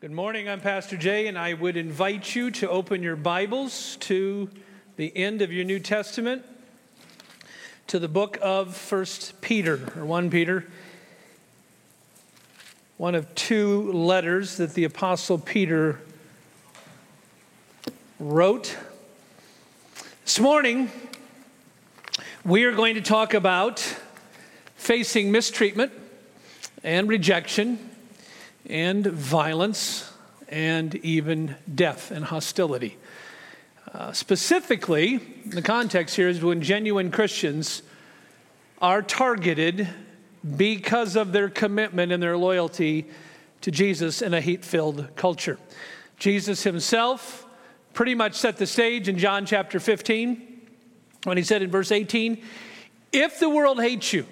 Good morning. I'm Pastor Jay, and I would invite you to open your Bibles to the end of your New Testament, to the book of First Peter, or 1 Peter, one of two letters that the Apostle Peter wrote. This morning, we are going to talk about facing mistreatment and rejection and violence and even death and hostility. Uh, specifically, the context here is when genuine Christians are targeted because of their commitment and their loyalty to Jesus in a hate filled culture. Jesus himself pretty much set the stage in John chapter 15 when he said in verse 18, If the world hates you,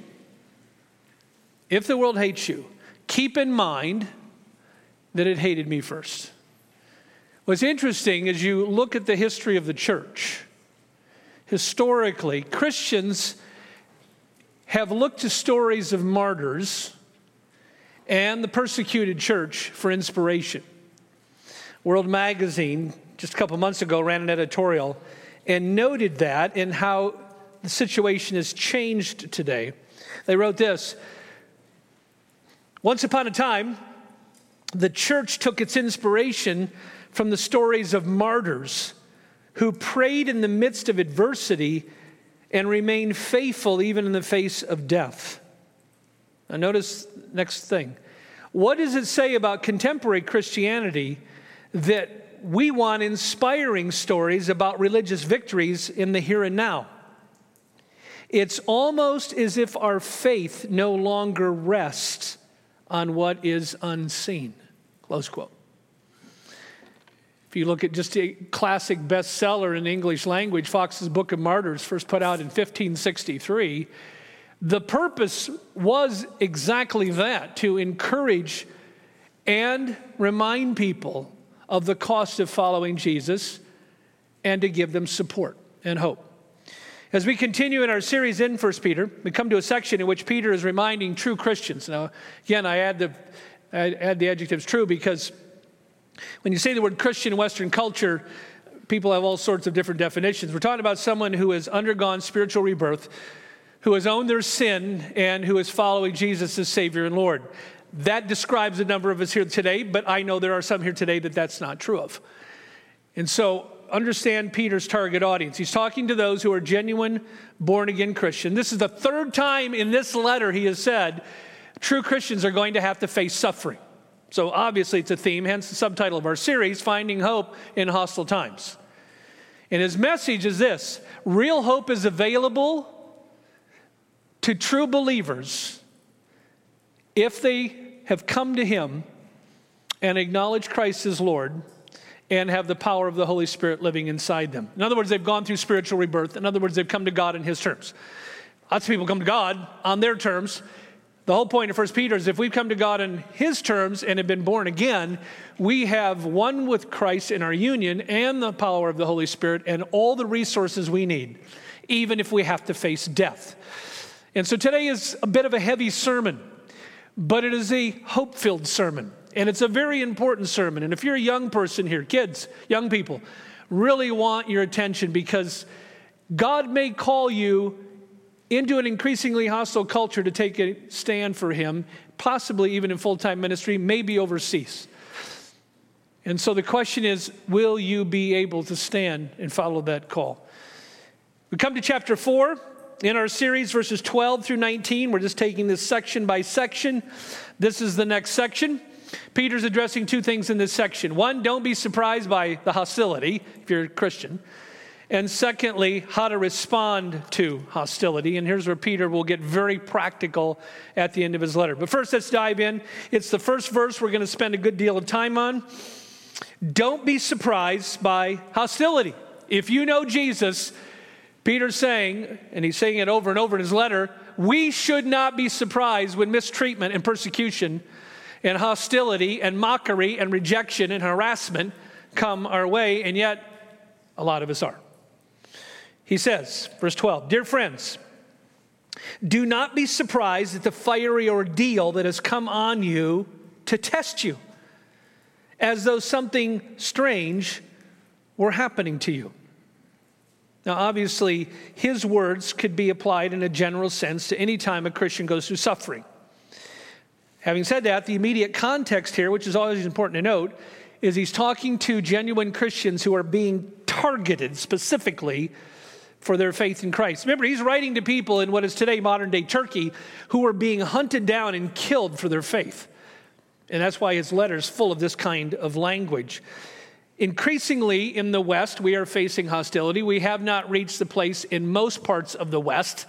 if the world hates you, keep in mind that it hated me first. What's interesting is you look at the history of the church. Historically, Christians have looked to stories of martyrs and the persecuted church for inspiration. World Magazine, just a couple months ago, ran an editorial and noted that and how the situation has changed today. They wrote this Once upon a time, the church took its inspiration from the stories of martyrs who prayed in the midst of adversity and remained faithful even in the face of death. Now, notice next thing. What does it say about contemporary Christianity that we want inspiring stories about religious victories in the here and now? It's almost as if our faith no longer rests on what is unseen. Close quote. If you look at just a classic bestseller in English language, Foxe's Book of Martyrs, first put out in 1563, the purpose was exactly that to encourage and remind people of the cost of following Jesus and to give them support and hope. As we continue in our series in 1 Peter, we come to a section in which Peter is reminding true Christians. Now, again, I add the, I add the adjectives true because when you say the word Christian in Western culture, people have all sorts of different definitions. We're talking about someone who has undergone spiritual rebirth, who has owned their sin, and who is following Jesus as Savior and Lord. That describes a number of us here today, but I know there are some here today that that's not true of. And so understand Peter's target audience. He's talking to those who are genuine born again Christian. This is the third time in this letter he has said true Christians are going to have to face suffering. So obviously it's a theme, hence the subtitle of our series, Finding Hope in Hostile Times. And his message is this real hope is available to true believers if they have come to him and acknowledge Christ as Lord and have the power of the Holy Spirit living inside them. In other words, they've gone through spiritual rebirth. In other words, they've come to God in His terms. Lots of people come to God on their terms. The whole point of 1 Peter is if we've come to God in His terms and have been born again, we have one with Christ in our union and the power of the Holy Spirit and all the resources we need, even if we have to face death. And so today is a bit of a heavy sermon, but it is a hope filled sermon. And it's a very important sermon. And if you're a young person here, kids, young people, really want your attention because God may call you into an increasingly hostile culture to take a stand for Him, possibly even in full time ministry, maybe overseas. And so the question is will you be able to stand and follow that call? We come to chapter 4 in our series, verses 12 through 19. We're just taking this section by section. This is the next section. Peter's addressing two things in this section. One, don't be surprised by the hostility if you're a Christian. And secondly, how to respond to hostility. And here's where Peter will get very practical at the end of his letter. But first, let's dive in. It's the first verse we're going to spend a good deal of time on. Don't be surprised by hostility. If you know Jesus, Peter's saying, and he's saying it over and over in his letter, we should not be surprised when mistreatment and persecution and hostility and mockery and rejection and harassment come our way, and yet a lot of us are. He says, verse 12, Dear friends, do not be surprised at the fiery ordeal that has come on you to test you, as though something strange were happening to you. Now, obviously, his words could be applied in a general sense to any time a Christian goes through suffering. Having said that, the immediate context here, which is always important to note, is he's talking to genuine Christians who are being targeted specifically for their faith in Christ. Remember, he's writing to people in what is today modern day Turkey who are being hunted down and killed for their faith. And that's why his letter is full of this kind of language. Increasingly in the West, we are facing hostility. We have not reached the place in most parts of the West,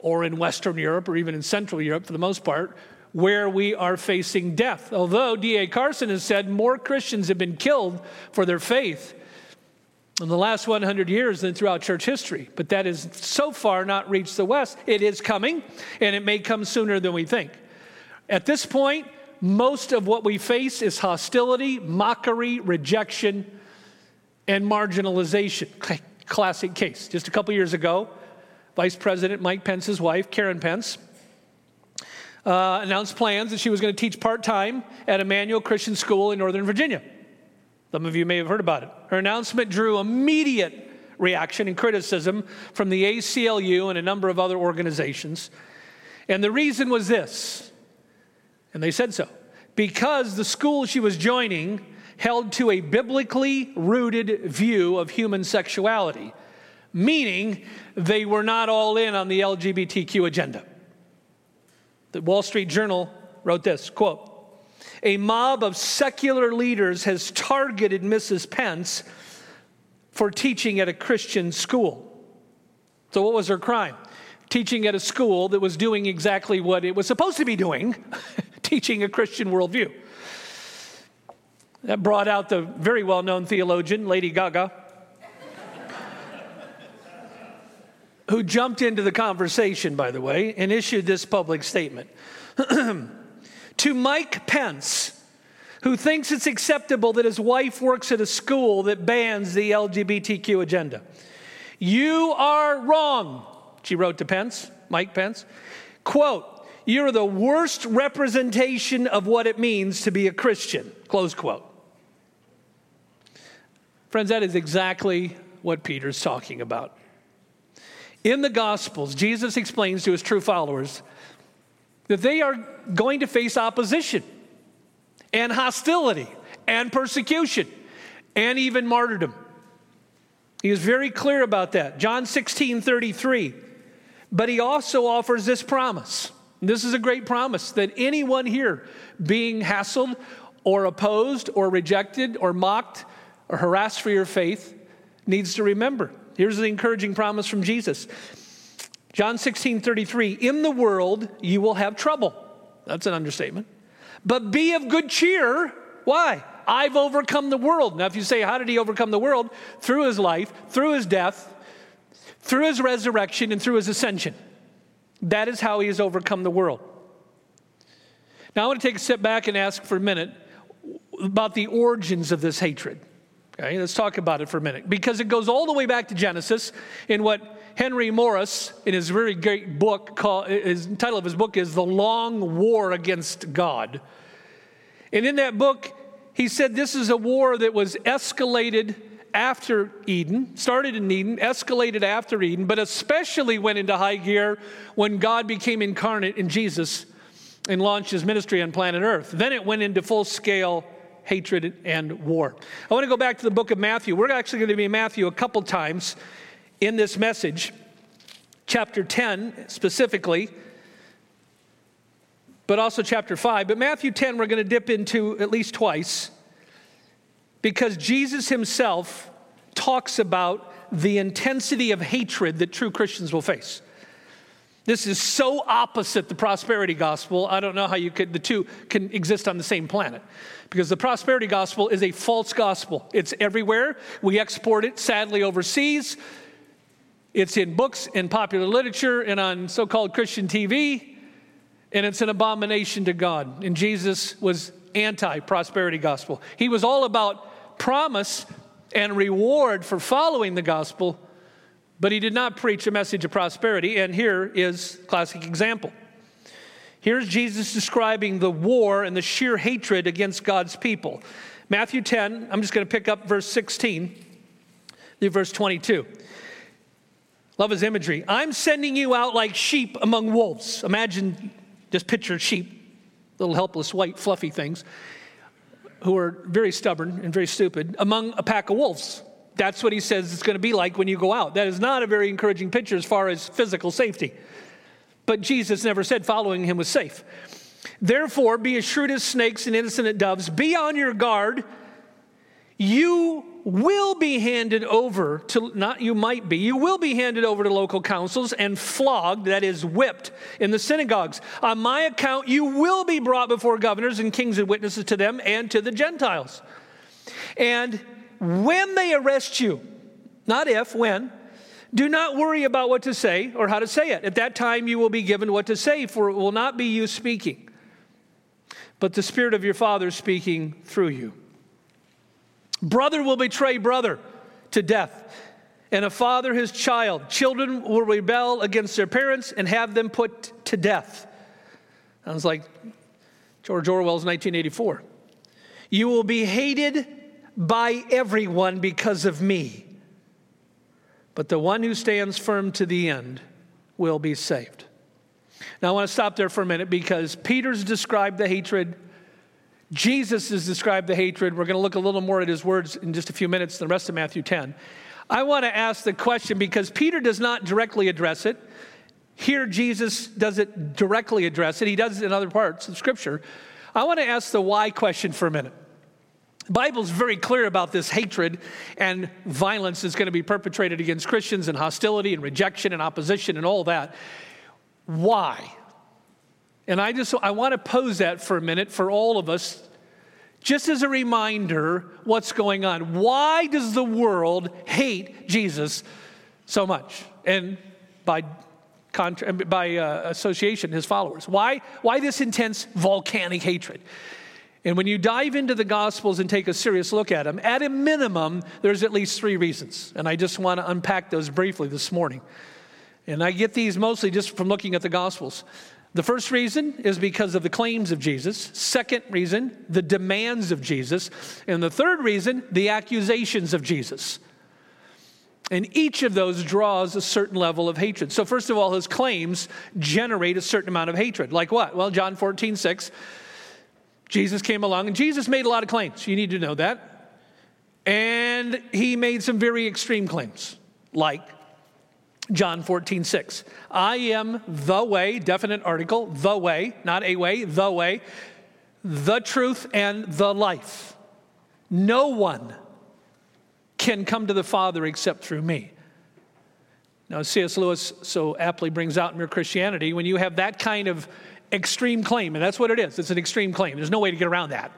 or in Western Europe, or even in Central Europe for the most part, where we are facing death. Although D.A. Carson has said more Christians have been killed for their faith in the last 100 years than throughout church history. But that has so far not reached the West. It is coming, and it may come sooner than we think. At this point, most of what we face is hostility, mockery, rejection, and marginalization. Classic case. Just a couple years ago, Vice President Mike Pence's wife, Karen Pence, uh, announced plans that she was going to teach part time at Immanuel Christian School in Northern Virginia. Some of you may have heard about it. Her announcement drew immediate reaction and criticism from the ACLU and a number of other organizations. And the reason was this, and they said so because the school she was joining held to a biblically rooted view of human sexuality, meaning they were not all in on the LGBTQ agenda. The Wall Street Journal wrote this quote, a mob of secular leaders has targeted Mrs. Pence for teaching at a Christian school. So, what was her crime? Teaching at a school that was doing exactly what it was supposed to be doing teaching a Christian worldview. That brought out the very well known theologian, Lady Gaga, who jumped into the conversation, by the way, and issued this public statement. to Mike Pence, who thinks it's acceptable that his wife works at a school that bans the LGBTQ agenda. You are wrong, she wrote to Pence, Mike Pence. Quote, you're the worst representation of what it means to be a Christian, close quote. Friends, that is exactly what Peter's talking about. In the Gospels, Jesus explains to his true followers that they are going to face opposition and hostility and persecution and even martyrdom. He is very clear about that. John 16 33. But he also offers this promise. This is a great promise that anyone here being hassled or opposed or rejected or mocked or harassed for your faith needs to remember. Here's the encouraging promise from Jesus John 16 33, in the world you will have trouble. That's an understatement. But be of good cheer. Why? I've overcome the world. Now, if you say, how did he overcome the world? Through his life, through his death, through his resurrection, and through his ascension. That is how he has overcome the world. Now, I want to take a step back and ask for a minute about the origins of this hatred. Okay, let's talk about it for a minute because it goes all the way back to Genesis in what Henry Morris, in his very great book, called, his title of his book is The Long War Against God. And in that book, he said this is a war that was escalated after Eden, started in Eden, escalated after Eden, but especially went into high gear when God became incarnate in Jesus and launched his ministry on planet Earth. Then it went into full scale hatred and war. I want to go back to the book of Matthew. We're actually going to be in Matthew a couple times in this message, chapter 10 specifically, but also chapter 5. But Matthew 10, we're going to dip into at least twice because Jesus himself talks about the intensity of hatred that true Christians will face. This is so opposite the prosperity gospel. I don't know how you could, the two can exist on the same planet. Because the prosperity gospel is a false gospel. It's everywhere. We export it sadly overseas. It's in books, in popular literature, and on so called Christian TV, and it's an abomination to God. And Jesus was anti prosperity gospel. He was all about promise and reward for following the gospel, but he did not preach a message of prosperity. And here is classic example. Here's Jesus describing the war and the sheer hatred against God's people. Matthew 10, I'm just going to pick up verse 16 through verse 22. Love his imagery. I'm sending you out like sheep among wolves. Imagine, just picture sheep, little helpless, white, fluffy things, who are very stubborn and very stupid, among a pack of wolves. That's what he says it's going to be like when you go out. That is not a very encouraging picture as far as physical safety. But Jesus never said following him was safe. Therefore, be as shrewd as snakes and innocent as doves. Be on your guard. You will be handed over to, not you might be, you will be handed over to local councils and flogged, that is, whipped in the synagogues. On my account, you will be brought before governors and kings and witnesses to them and to the Gentiles. And when they arrest you, not if, when, do not worry about what to say or how to say it. At that time, you will be given what to say, for it will not be you speaking, but the Spirit of your Father speaking through you. Brother will betray brother to death, and a father his child. Children will rebel against their parents and have them put to death. Sounds like George Orwell's 1984. You will be hated by everyone because of me, but the one who stands firm to the end will be saved. Now, I want to stop there for a minute because Peter's described the hatred Jesus has described the hatred. We're going to look a little more at his words in just a few minutes, the rest of Matthew 10. I want to ask the question because Peter does not directly address it. Here, Jesus doesn't directly address it, he does it in other parts of Scripture. I want to ask the why question for a minute. The Bible's very clear about this hatred and violence is going to be perpetrated against Christians and hostility and rejection and opposition and all that. Why? And I just I want to pose that for a minute for all of us just as a reminder what's going on. Why does the world hate Jesus so much? And by contra- by uh, association his followers. Why why this intense volcanic hatred? And when you dive into the Gospels and take a serious look at them, at a minimum, there's at least three reasons. And I just want to unpack those briefly this morning. And I get these mostly just from looking at the Gospels. The first reason is because of the claims of Jesus. Second reason, the demands of Jesus. And the third reason, the accusations of Jesus. And each of those draws a certain level of hatred. So, first of all, his claims generate a certain amount of hatred. Like what? Well, John 14, 6, Jesus came along and Jesus made a lot of claims. You need to know that. And he made some very extreme claims, like John 14, 6. I am the way, definite article, the way, not a way, the way, the truth, and the life. No one can come to the Father except through me. Now, C.S. Lewis so aptly brings out in Mere Christianity when you have that kind of extreme claim, and that's what it is it's an extreme claim, there's no way to get around that.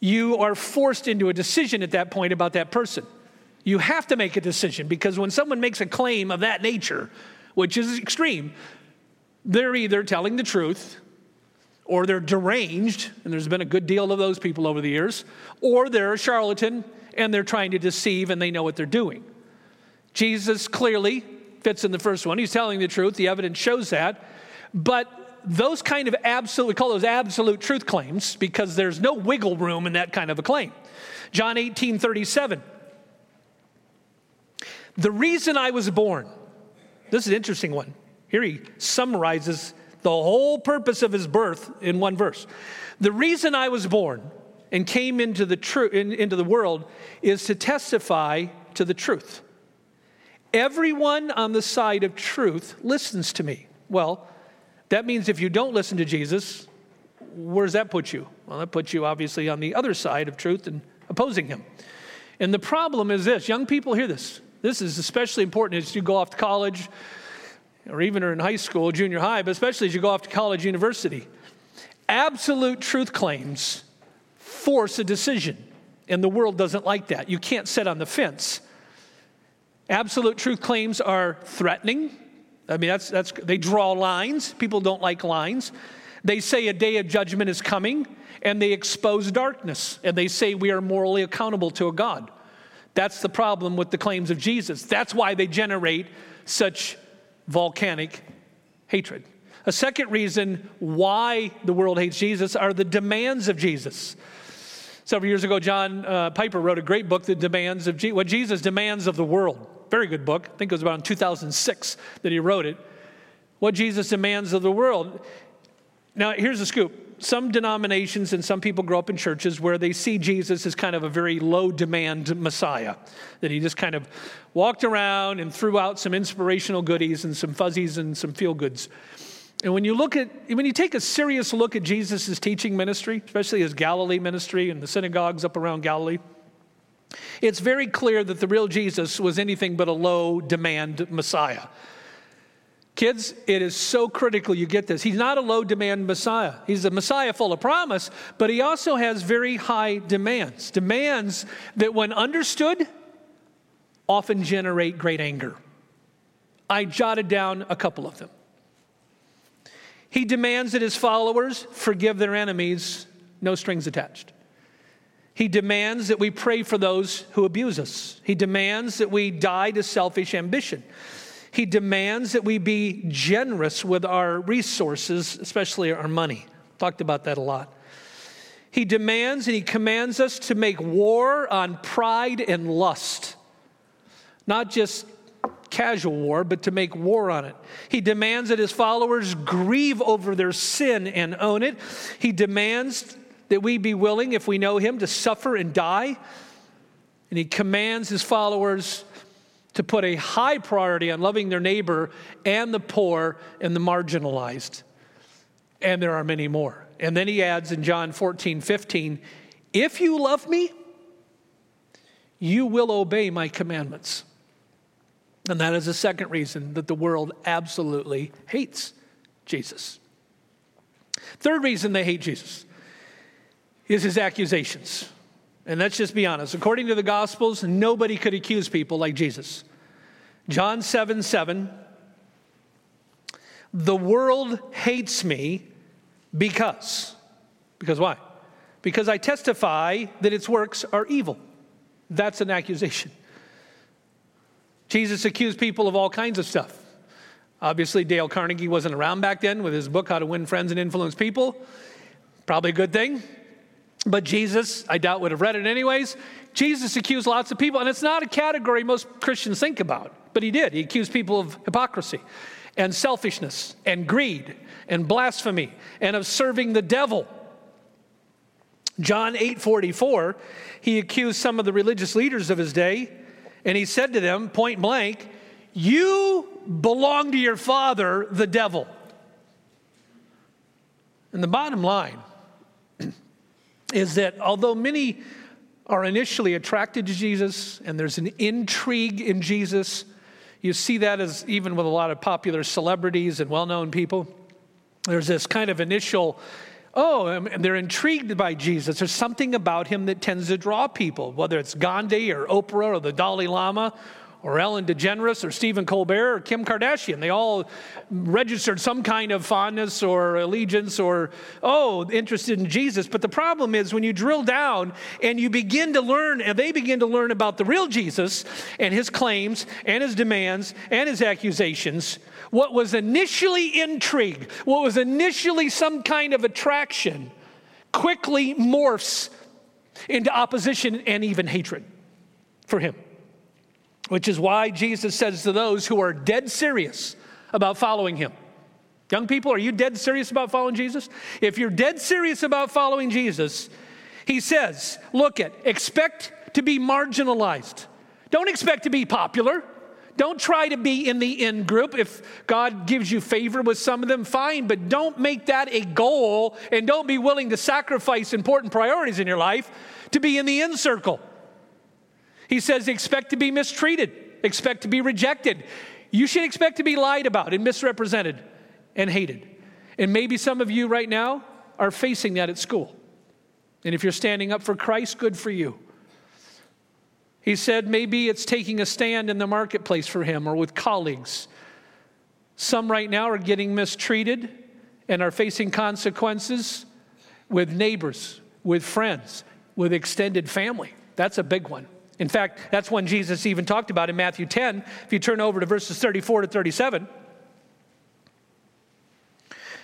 You are forced into a decision at that point about that person. You have to make a decision because when someone makes a claim of that nature, which is extreme, they're either telling the truth or they're deranged, and there's been a good deal of those people over the years, or they're a charlatan and they're trying to deceive and they know what they're doing. Jesus clearly fits in the first one. He's telling the truth, the evidence shows that. But those kind of absolute, we call those absolute truth claims because there's no wiggle room in that kind of a claim. John 18 37. The reason I was born, this is an interesting one. Here he summarizes the whole purpose of his birth in one verse. The reason I was born and came into the, tru- in, into the world is to testify to the truth. Everyone on the side of truth listens to me. Well, that means if you don't listen to Jesus, where does that put you? Well, that puts you obviously on the other side of truth and opposing him. And the problem is this young people hear this. This is especially important as you go off to college or even are in high school, junior high, but especially as you go off to college, university. Absolute truth claims force a decision, and the world doesn't like that. You can't sit on the fence. Absolute truth claims are threatening. I mean, that's, that's, they draw lines. People don't like lines. They say a day of judgment is coming, and they expose darkness, and they say we are morally accountable to a God. That's the problem with the claims of Jesus. That's why they generate such volcanic hatred. A second reason why the world hates Jesus are the demands of Jesus. Several years ago, John uh, Piper wrote a great book, The Demands of Je- What Jesus Demands of the World. Very good book. I think it was about in 2006 that he wrote it. What Jesus Demands of the World. Now, here's the scoop some denominations and some people grow up in churches where they see Jesus as kind of a very low demand Messiah, that he just kind of walked around and threw out some inspirational goodies and some fuzzies and some feel goods. And when you look at, when you take a serious look at Jesus' teaching ministry, especially his Galilee ministry and the synagogues up around Galilee, it's very clear that the real Jesus was anything but a low demand Messiah. Kids, it is so critical you get this. He's not a low demand Messiah. He's a Messiah full of promise, but he also has very high demands. Demands that, when understood, often generate great anger. I jotted down a couple of them. He demands that his followers forgive their enemies, no strings attached. He demands that we pray for those who abuse us. He demands that we die to selfish ambition. He demands that we be generous with our resources, especially our money. Talked about that a lot. He demands and he commands us to make war on pride and lust. Not just casual war, but to make war on it. He demands that his followers grieve over their sin and own it. He demands that we be willing, if we know him, to suffer and die. And he commands his followers to put a high priority on loving their neighbor and the poor and the marginalized. And there are many more. And then he adds in John 14, 15, if you love me, you will obey my commandments. And that is the second reason that the world absolutely hates Jesus. Third reason they hate Jesus is his accusations. And let's just be honest. According to the Gospels, nobody could accuse people like Jesus. John 7 7. The world hates me because. Because why? Because I testify that its works are evil. That's an accusation. Jesus accused people of all kinds of stuff. Obviously, Dale Carnegie wasn't around back then with his book, How to Win Friends and Influence People. Probably a good thing. But Jesus, I doubt, would have read it anyways. Jesus accused lots of people, and it's not a category most Christians think about, but he did. He accused people of hypocrisy and selfishness and greed and blasphemy and of serving the devil. John 8:44, he accused some of the religious leaders of his day, and he said to them point blank, "You belong to your father, the devil." And the bottom line is that although many are initially attracted to Jesus and there's an intrigue in Jesus, you see that as even with a lot of popular celebrities and well known people. There's this kind of initial, oh, and they're intrigued by Jesus. There's something about him that tends to draw people, whether it's Gandhi or Oprah or the Dalai Lama or Ellen DeGeneres or Stephen Colbert or Kim Kardashian. They all registered some kind of fondness or allegiance or, oh, interested in Jesus. But the problem is when you drill down and you begin to learn, and they begin to learn about the real Jesus and his claims and his demands and his accusations, what was initially intrigue, what was initially some kind of attraction, quickly morphs into opposition and even hatred for him which is why Jesus says to those who are dead serious about following him, Young people, are you dead serious about following Jesus? If you're dead serious about following Jesus, he says, look at, expect to be marginalized. Don't expect to be popular. Don't try to be in the in group. If God gives you favor with some of them, fine, but don't make that a goal and don't be willing to sacrifice important priorities in your life to be in the in circle. He says, expect to be mistreated, expect to be rejected. You should expect to be lied about and misrepresented and hated. And maybe some of you right now are facing that at school. And if you're standing up for Christ, good for you. He said maybe it's taking a stand in the marketplace for him or with colleagues. Some right now are getting mistreated and are facing consequences with neighbors, with friends, with extended family. That's a big one. In fact, that's when Jesus even talked about in Matthew 10. If you turn over to verses 34 to 37,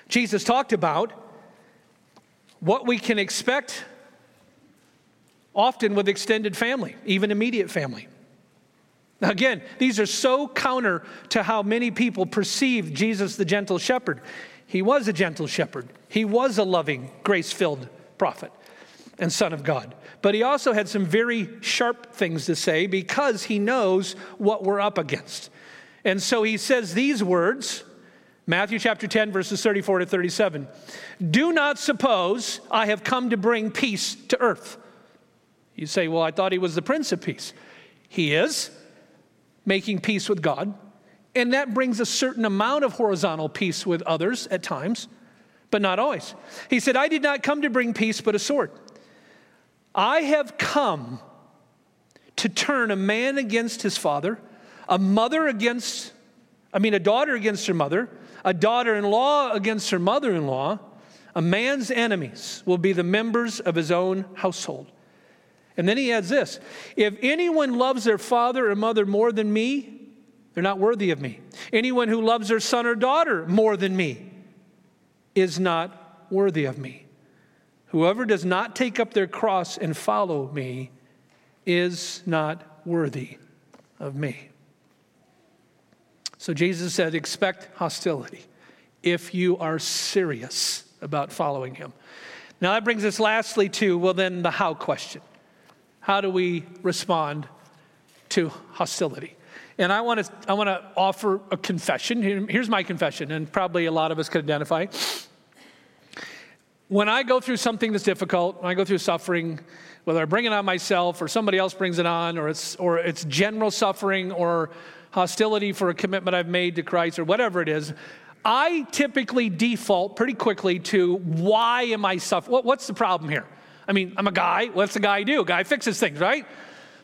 Jesus talked about what we can expect often with extended family, even immediate family. Again, these are so counter to how many people perceive Jesus the gentle shepherd. He was a gentle shepherd, he was a loving, grace filled prophet and Son of God. But he also had some very sharp things to say because he knows what we're up against. And so he says these words Matthew chapter 10, verses 34 to 37. Do not suppose I have come to bring peace to earth. You say, Well, I thought he was the Prince of Peace. He is making peace with God, and that brings a certain amount of horizontal peace with others at times, but not always. He said, I did not come to bring peace, but a sword. I have come to turn a man against his father, a mother against, I mean, a daughter against her mother, a daughter in law against her mother in law. A man's enemies will be the members of his own household. And then he adds this If anyone loves their father or mother more than me, they're not worthy of me. Anyone who loves their son or daughter more than me is not worthy of me. Whoever does not take up their cross and follow me is not worthy of me. So Jesus said, expect hostility if you are serious about following him. Now that brings us lastly to, well, then the how question. How do we respond to hostility? And I want to, I want to offer a confession. Here's my confession, and probably a lot of us could identify. When I go through something that's difficult, when I go through suffering, whether I bring it on myself or somebody else brings it on, or it's, or it's general suffering or hostility for a commitment I've made to Christ or whatever it is, I typically default pretty quickly to why am I suffering? What, what's the problem here? I mean, I'm a guy. What's the guy do? A Guy fixes things, right?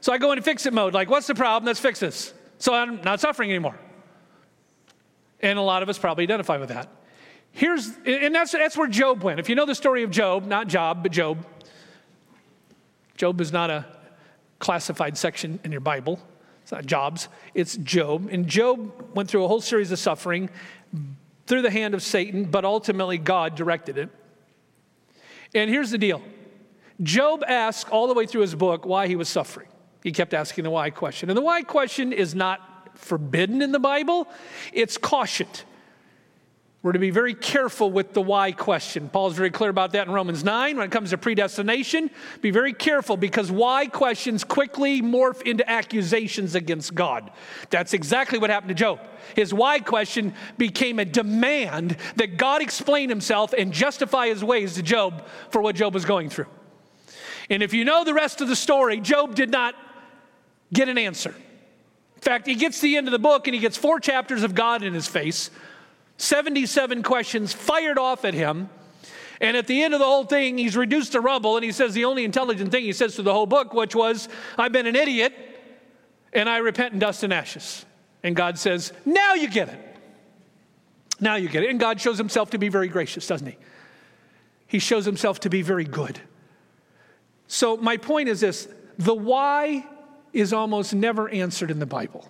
So I go into fix it mode. Like, what's the problem? Let's fix this. So I'm not suffering anymore. And a lot of us probably identify with that. Here's, and that's, that's where Job went. If you know the story of Job, not Job, but Job, Job is not a classified section in your Bible. It's not Jobs, it's Job. And Job went through a whole series of suffering through the hand of Satan, but ultimately God directed it. And here's the deal Job asked all the way through his book why he was suffering. He kept asking the why question. And the why question is not forbidden in the Bible, it's cautioned. We're to be very careful with the why question. Paul's very clear about that in Romans 9 when it comes to predestination. Be very careful because why questions quickly morph into accusations against God. That's exactly what happened to Job. His why question became a demand that God explain himself and justify his ways to Job for what Job was going through. And if you know the rest of the story, Job did not get an answer. In fact, he gets to the end of the book and he gets four chapters of God in his face 77 questions fired off at him. And at the end of the whole thing, he's reduced to rubble, and he says the only intelligent thing he says to the whole book, which was, I've been an idiot, and I repent in dust and ashes. And God says, Now you get it. Now you get it. And God shows himself to be very gracious, doesn't he? He shows himself to be very good. So, my point is this the why is almost never answered in the Bible.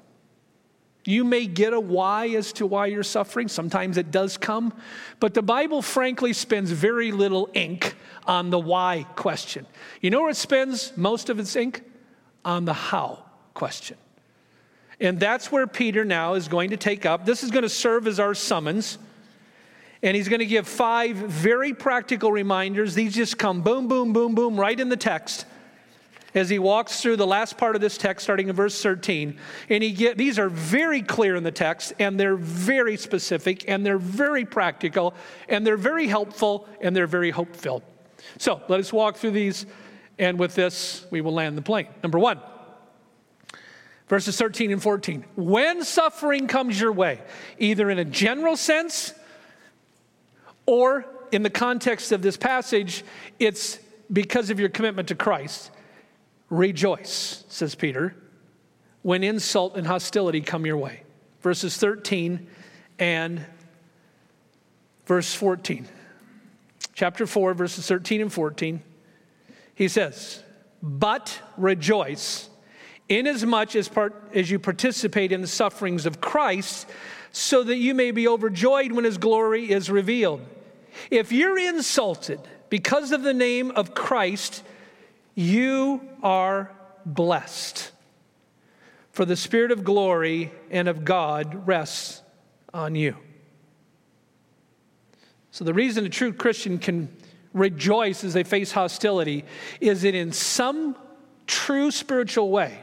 You may get a why as to why you're suffering. Sometimes it does come. But the Bible, frankly, spends very little ink on the why question. You know where it spends most of its ink? On the how question. And that's where Peter now is going to take up. This is going to serve as our summons. And he's going to give five very practical reminders. These just come boom, boom, boom, boom, right in the text as he walks through the last part of this text, starting in verse 13. And he get, these are very clear in the text, and they're very specific, and they're very practical, and they're very helpful, and they're very hope filled. So let us walk through these, and with this, we will land the plane. Number one, verses 13 and 14. When suffering comes your way, either in a general sense or in the context of this passage, it's because of your commitment to Christ. Rejoice, says Peter, when insult and hostility come your way. Verses 13 and verse 14. Chapter 4, verses 13 and 14. He says, But rejoice, inasmuch as, part, as you participate in the sufferings of Christ, so that you may be overjoyed when his glory is revealed. If you're insulted because of the name of Christ, You are blessed, for the Spirit of glory and of God rests on you. So, the reason a true Christian can rejoice as they face hostility is that in some true spiritual way,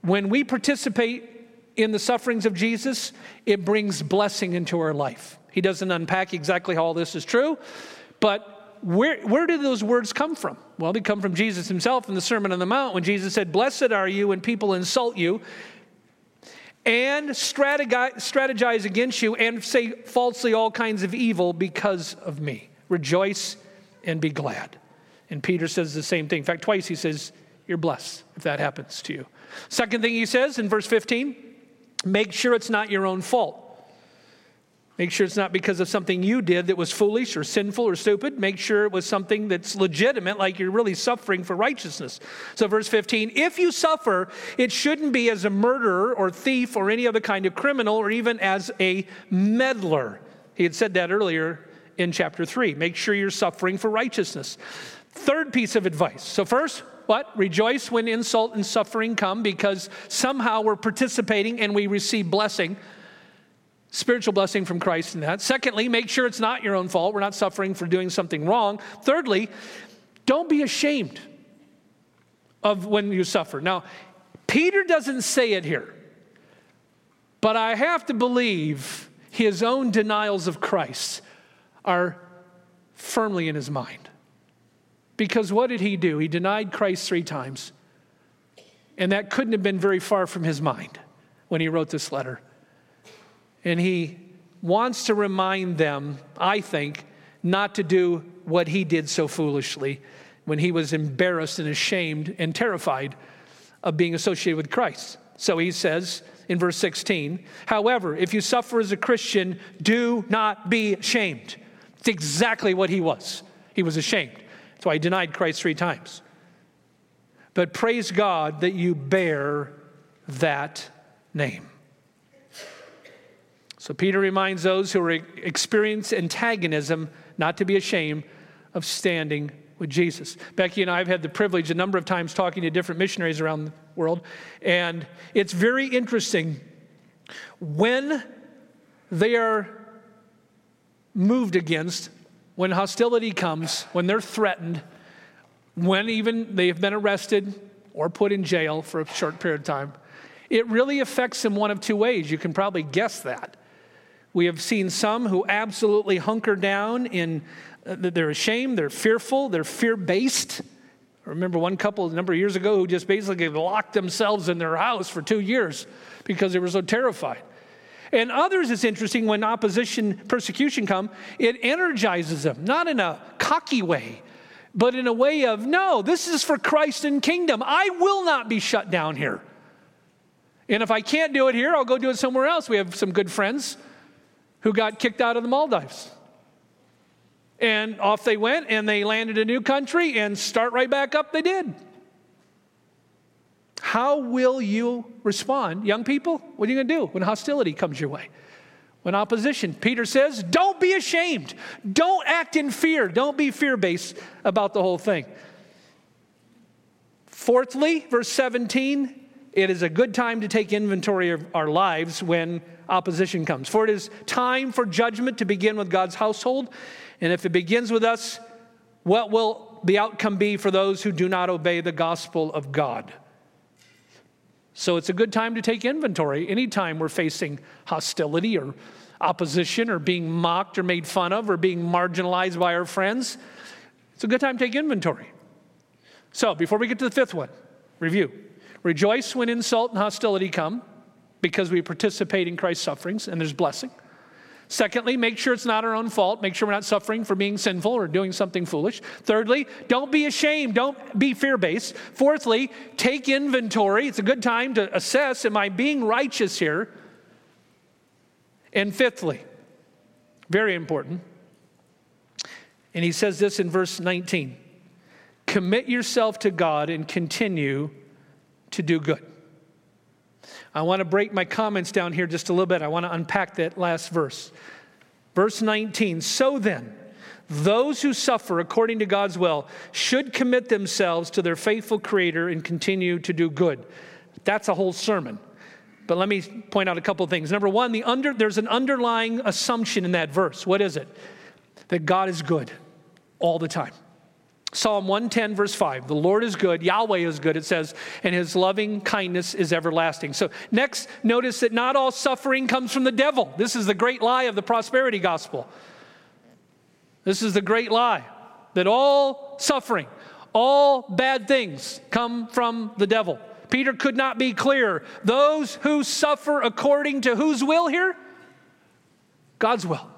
when we participate in the sufferings of Jesus, it brings blessing into our life. He doesn't unpack exactly how all this is true, but where, where did those words come from? Well, they come from Jesus himself in the Sermon on the Mount when Jesus said, Blessed are you when people insult you and strategize against you and say falsely all kinds of evil because of me. Rejoice and be glad. And Peter says the same thing. In fact, twice he says, You're blessed if that happens to you. Second thing he says in verse 15, make sure it's not your own fault. Make sure it's not because of something you did that was foolish or sinful or stupid. Make sure it was something that's legitimate, like you're really suffering for righteousness. So, verse 15 if you suffer, it shouldn't be as a murderer or thief or any other kind of criminal or even as a meddler. He had said that earlier in chapter 3. Make sure you're suffering for righteousness. Third piece of advice. So, first, what? Rejoice when insult and suffering come because somehow we're participating and we receive blessing spiritual blessing from Christ in that. Secondly, make sure it's not your own fault. We're not suffering for doing something wrong. Thirdly, don't be ashamed of when you suffer. Now, Peter doesn't say it here, but I have to believe his own denials of Christ are firmly in his mind. Because what did he do? He denied Christ three times. And that couldn't have been very far from his mind when he wrote this letter. And he wants to remind them, I think, not to do what he did so foolishly when he was embarrassed and ashamed and terrified of being associated with Christ. So he says in verse 16, however, if you suffer as a Christian, do not be ashamed. It's exactly what he was. He was ashamed. That's why he denied Christ three times. But praise God that you bear that name. So Peter reminds those who experience antagonism not to be ashamed of standing with Jesus. Becky and I have had the privilege a number of times talking to different missionaries around the world, and it's very interesting when they are moved against, when hostility comes, when they're threatened, when even they have been arrested or put in jail for a short period of time. It really affects them one of two ways. You can probably guess that. We have seen some who absolutely hunker down in, uh, they're ashamed, they're fearful, they're fear based. I remember one couple a number of years ago who just basically locked themselves in their house for two years because they were so terrified. And others, it's interesting when opposition, persecution come, it energizes them, not in a cocky way, but in a way of, no, this is for Christ and kingdom. I will not be shut down here. And if I can't do it here, I'll go do it somewhere else. We have some good friends who got kicked out of the Maldives. And off they went and they landed a new country and start right back up they did. How will you respond? Young people, what are you going to do when hostility comes your way? When opposition, Peter says, don't be ashamed. Don't act in fear. Don't be fear based about the whole thing. Fourthly, verse 17, it is a good time to take inventory of our lives when opposition comes. For it is time for judgment to begin with God's household. And if it begins with us, what will the outcome be for those who do not obey the gospel of God? So it's a good time to take inventory anytime we're facing hostility or opposition or being mocked or made fun of or being marginalized by our friends. It's a good time to take inventory. So before we get to the fifth one, review. Rejoice when insult and hostility come because we participate in Christ's sufferings and there's blessing. Secondly, make sure it's not our own fault. Make sure we're not suffering for being sinful or doing something foolish. Thirdly, don't be ashamed. Don't be fear based. Fourthly, take inventory. It's a good time to assess Am I being righteous here? And fifthly, very important, and he says this in verse 19 commit yourself to God and continue to do good. I want to break my comments down here just a little bit. I want to unpack that last verse. Verse 19 So then, those who suffer according to God's will should commit themselves to their faithful Creator and continue to do good. That's a whole sermon. But let me point out a couple of things. Number one, the under, there's an underlying assumption in that verse. What is it? That God is good all the time. Psalm 110, verse 5 The Lord is good, Yahweh is good, it says, and his loving kindness is everlasting. So, next, notice that not all suffering comes from the devil. This is the great lie of the prosperity gospel. This is the great lie that all suffering, all bad things come from the devil. Peter could not be clearer. Those who suffer according to whose will here? God's will.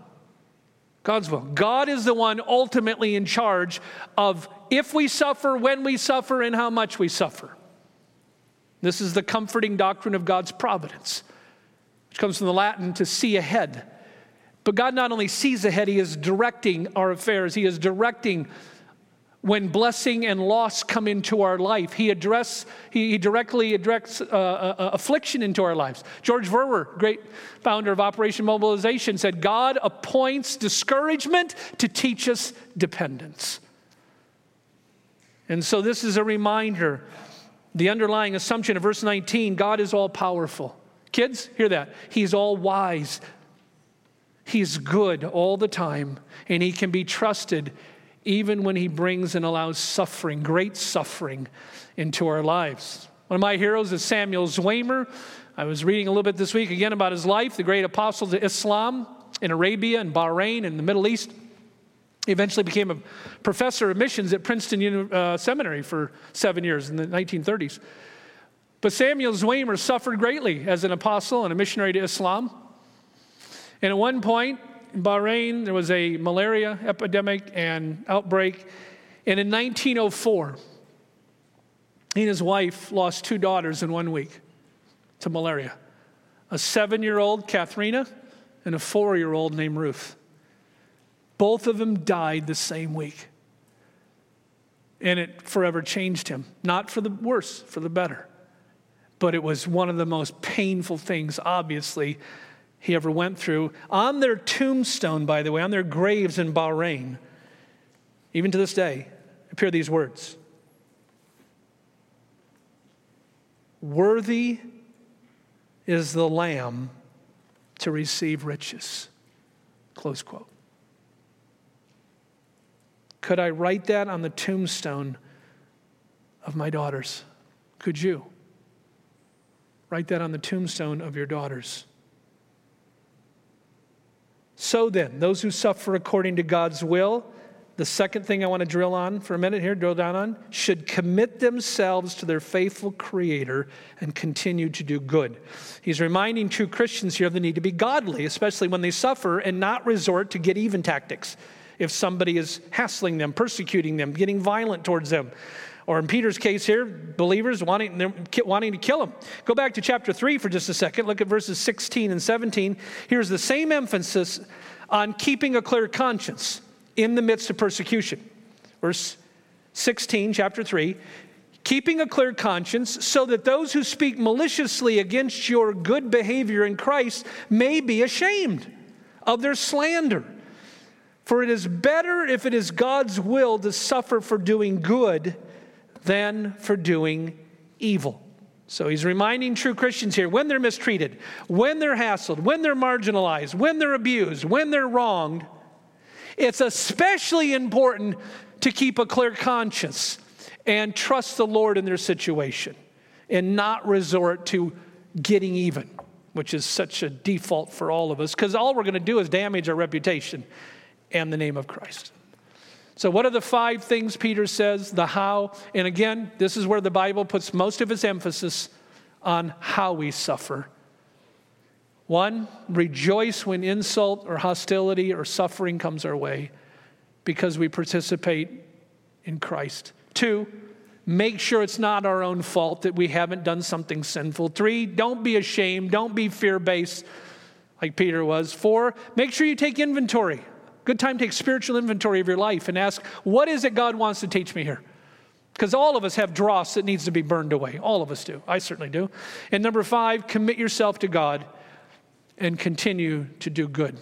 God's will. God is the one ultimately in charge of if we suffer, when we suffer, and how much we suffer. This is the comforting doctrine of God's providence, which comes from the Latin to see ahead. But God not only sees ahead, He is directing our affairs, He is directing when blessing and loss come into our life. He, address, he, directly directs uh, uh, uh, affliction into our lives. George Verwer, great founder of Operation Mobilization, said, God appoints discouragement to teach us dependence. And so this is a reminder. The underlying assumption of verse 19 God is all powerful. Kids, hear that. He's all wise. He's good all the time, and he can be trusted even when he brings and allows suffering, great suffering, into our lives. One of my heroes is Samuel Zwemer. I was reading a little bit this week again about his life, the great apostle to Islam in Arabia and Bahrain and the Middle East. He eventually became a professor of missions at Princeton uh, Seminary for seven years in the 1930s. But Samuel Zwemer suffered greatly as an apostle and a missionary to Islam. And at one point, in Bahrain, there was a malaria epidemic and outbreak. And in 1904, he and his wife lost two daughters in one week to malaria a seven year old, Katharina, and a four year old named Ruth. Both of them died the same week. And it forever changed him. Not for the worse, for the better. But it was one of the most painful things, obviously, he ever went through. On their tombstone, by the way, on their graves in Bahrain, even to this day, appear these words Worthy is the Lamb to receive riches. Close quote. Could I write that on the tombstone of my daughters? Could you? Write that on the tombstone of your daughters. So then, those who suffer according to God's will, the second thing I want to drill on for a minute here, drill down on, should commit themselves to their faithful Creator and continue to do good. He's reminding true Christians here of the need to be godly, especially when they suffer, and not resort to get even tactics. If somebody is hassling them, persecuting them, getting violent towards them, or in Peter's case here, believers wanting, wanting to kill him. Go back to chapter 3 for just a second. Look at verses 16 and 17. Here's the same emphasis on keeping a clear conscience in the midst of persecution. Verse 16, chapter 3 keeping a clear conscience, so that those who speak maliciously against your good behavior in Christ may be ashamed of their slander. For it is better if it is God's will to suffer for doing good than for doing evil. So he's reminding true Christians here when they're mistreated, when they're hassled, when they're marginalized, when they're abused, when they're wronged, it's especially important to keep a clear conscience and trust the Lord in their situation and not resort to getting even, which is such a default for all of us, because all we're going to do is damage our reputation and the name of Christ. So, what are the five things Peter says? The how. And again, this is where the Bible puts most of its emphasis on how we suffer. One, rejoice when insult or hostility or suffering comes our way because we participate in Christ. Two, make sure it's not our own fault that we haven't done something sinful. Three, don't be ashamed, don't be fear based like Peter was. Four, make sure you take inventory. Good time to take spiritual inventory of your life and ask, what is it God wants to teach me here? Because all of us have dross that needs to be burned away. All of us do. I certainly do. And number five, commit yourself to God and continue to do good.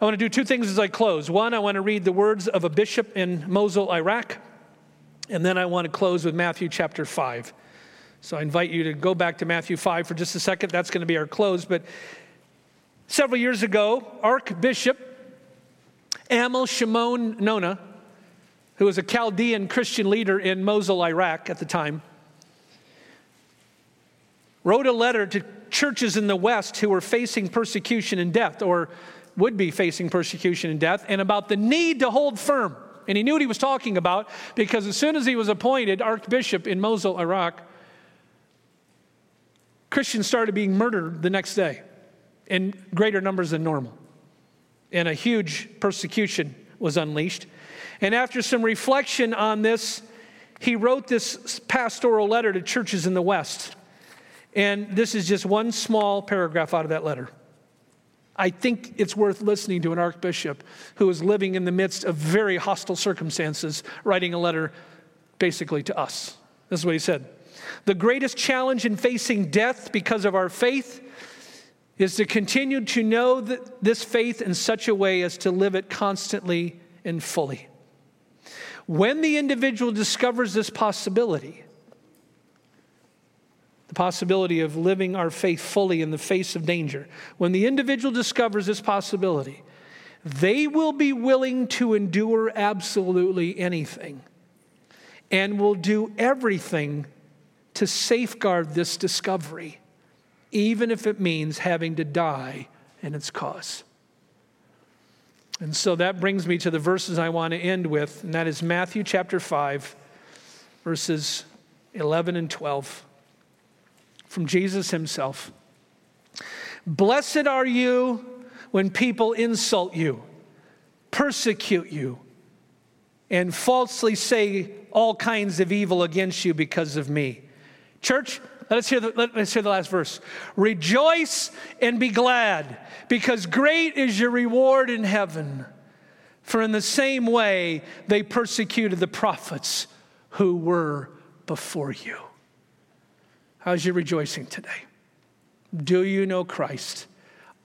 I want to do two things as I close. One, I want to read the words of a bishop in Mosul, Iraq. And then I want to close with Matthew chapter 5. So I invite you to go back to Matthew 5 for just a second. That's going to be our close. But several years ago, Archbishop Amal Shimon Nona, who was a Chaldean Christian leader in Mosul, Iraq at the time, wrote a letter to churches in the West who were facing persecution and death, or would be facing persecution and death, and about the need to hold firm. And he knew what he was talking about because as soon as he was appointed archbishop in Mosul, Iraq, Christians started being murdered the next day in greater numbers than normal. And a huge persecution was unleashed. And after some reflection on this, he wrote this pastoral letter to churches in the West. And this is just one small paragraph out of that letter. I think it's worth listening to an archbishop who is living in the midst of very hostile circumstances, writing a letter basically to us. This is what he said The greatest challenge in facing death because of our faith is to continue to know this faith in such a way as to live it constantly and fully. When the individual discovers this possibility, the possibility of living our faith fully in the face of danger. When the individual discovers this possibility, they will be willing to endure absolutely anything and will do everything to safeguard this discovery, even if it means having to die in its cause. And so that brings me to the verses I want to end with, and that is Matthew chapter 5, verses 11 and 12 from Jesus himself. Blessed are you when people insult you, persecute you, and falsely say all kinds of evil against you because of me. Church, let us hear the, let us hear the last verse. Rejoice and be glad, because great is your reward in heaven. For in the same way they persecuted the prophets who were before you. How's your rejoicing today? Do you know Christ?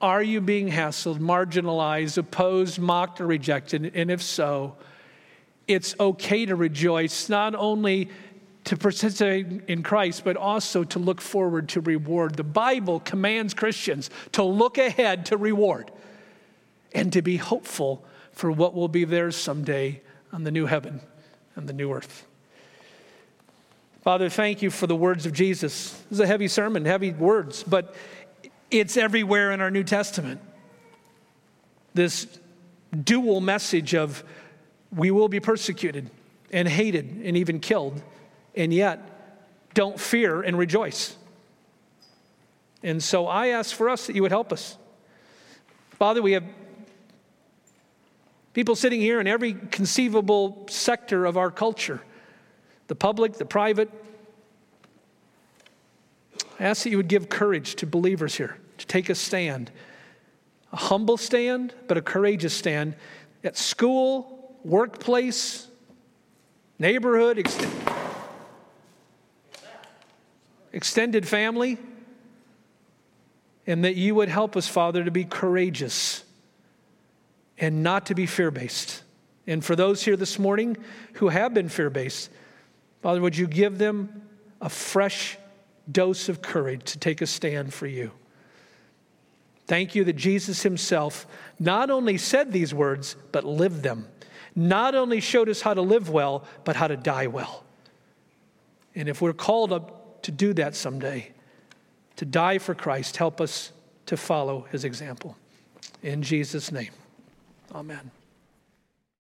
Are you being hassled, marginalized, opposed, mocked, or rejected? And if so, it's okay to rejoice, not only to participate in Christ, but also to look forward to reward. The Bible commands Christians to look ahead to reward and to be hopeful for what will be theirs someday on the new heaven and the new earth. Father, thank you for the words of Jesus. This is a heavy sermon, heavy words, but it's everywhere in our New Testament. This dual message of we will be persecuted and hated and even killed, and yet don't fear and rejoice. And so I ask for us that you would help us. Father, we have people sitting here in every conceivable sector of our culture the public, the private. I ask that you would give courage to believers here to take a stand, a humble stand, but a courageous stand at school, workplace, neighborhood, extended family, and that you would help us, Father, to be courageous and not to be fear based. And for those here this morning who have been fear based, Father, would you give them a fresh dose of courage to take a stand for you? Thank you that Jesus himself not only said these words, but lived them. Not only showed us how to live well, but how to die well. And if we're called up to do that someday, to die for Christ, help us to follow his example. In Jesus' name, amen.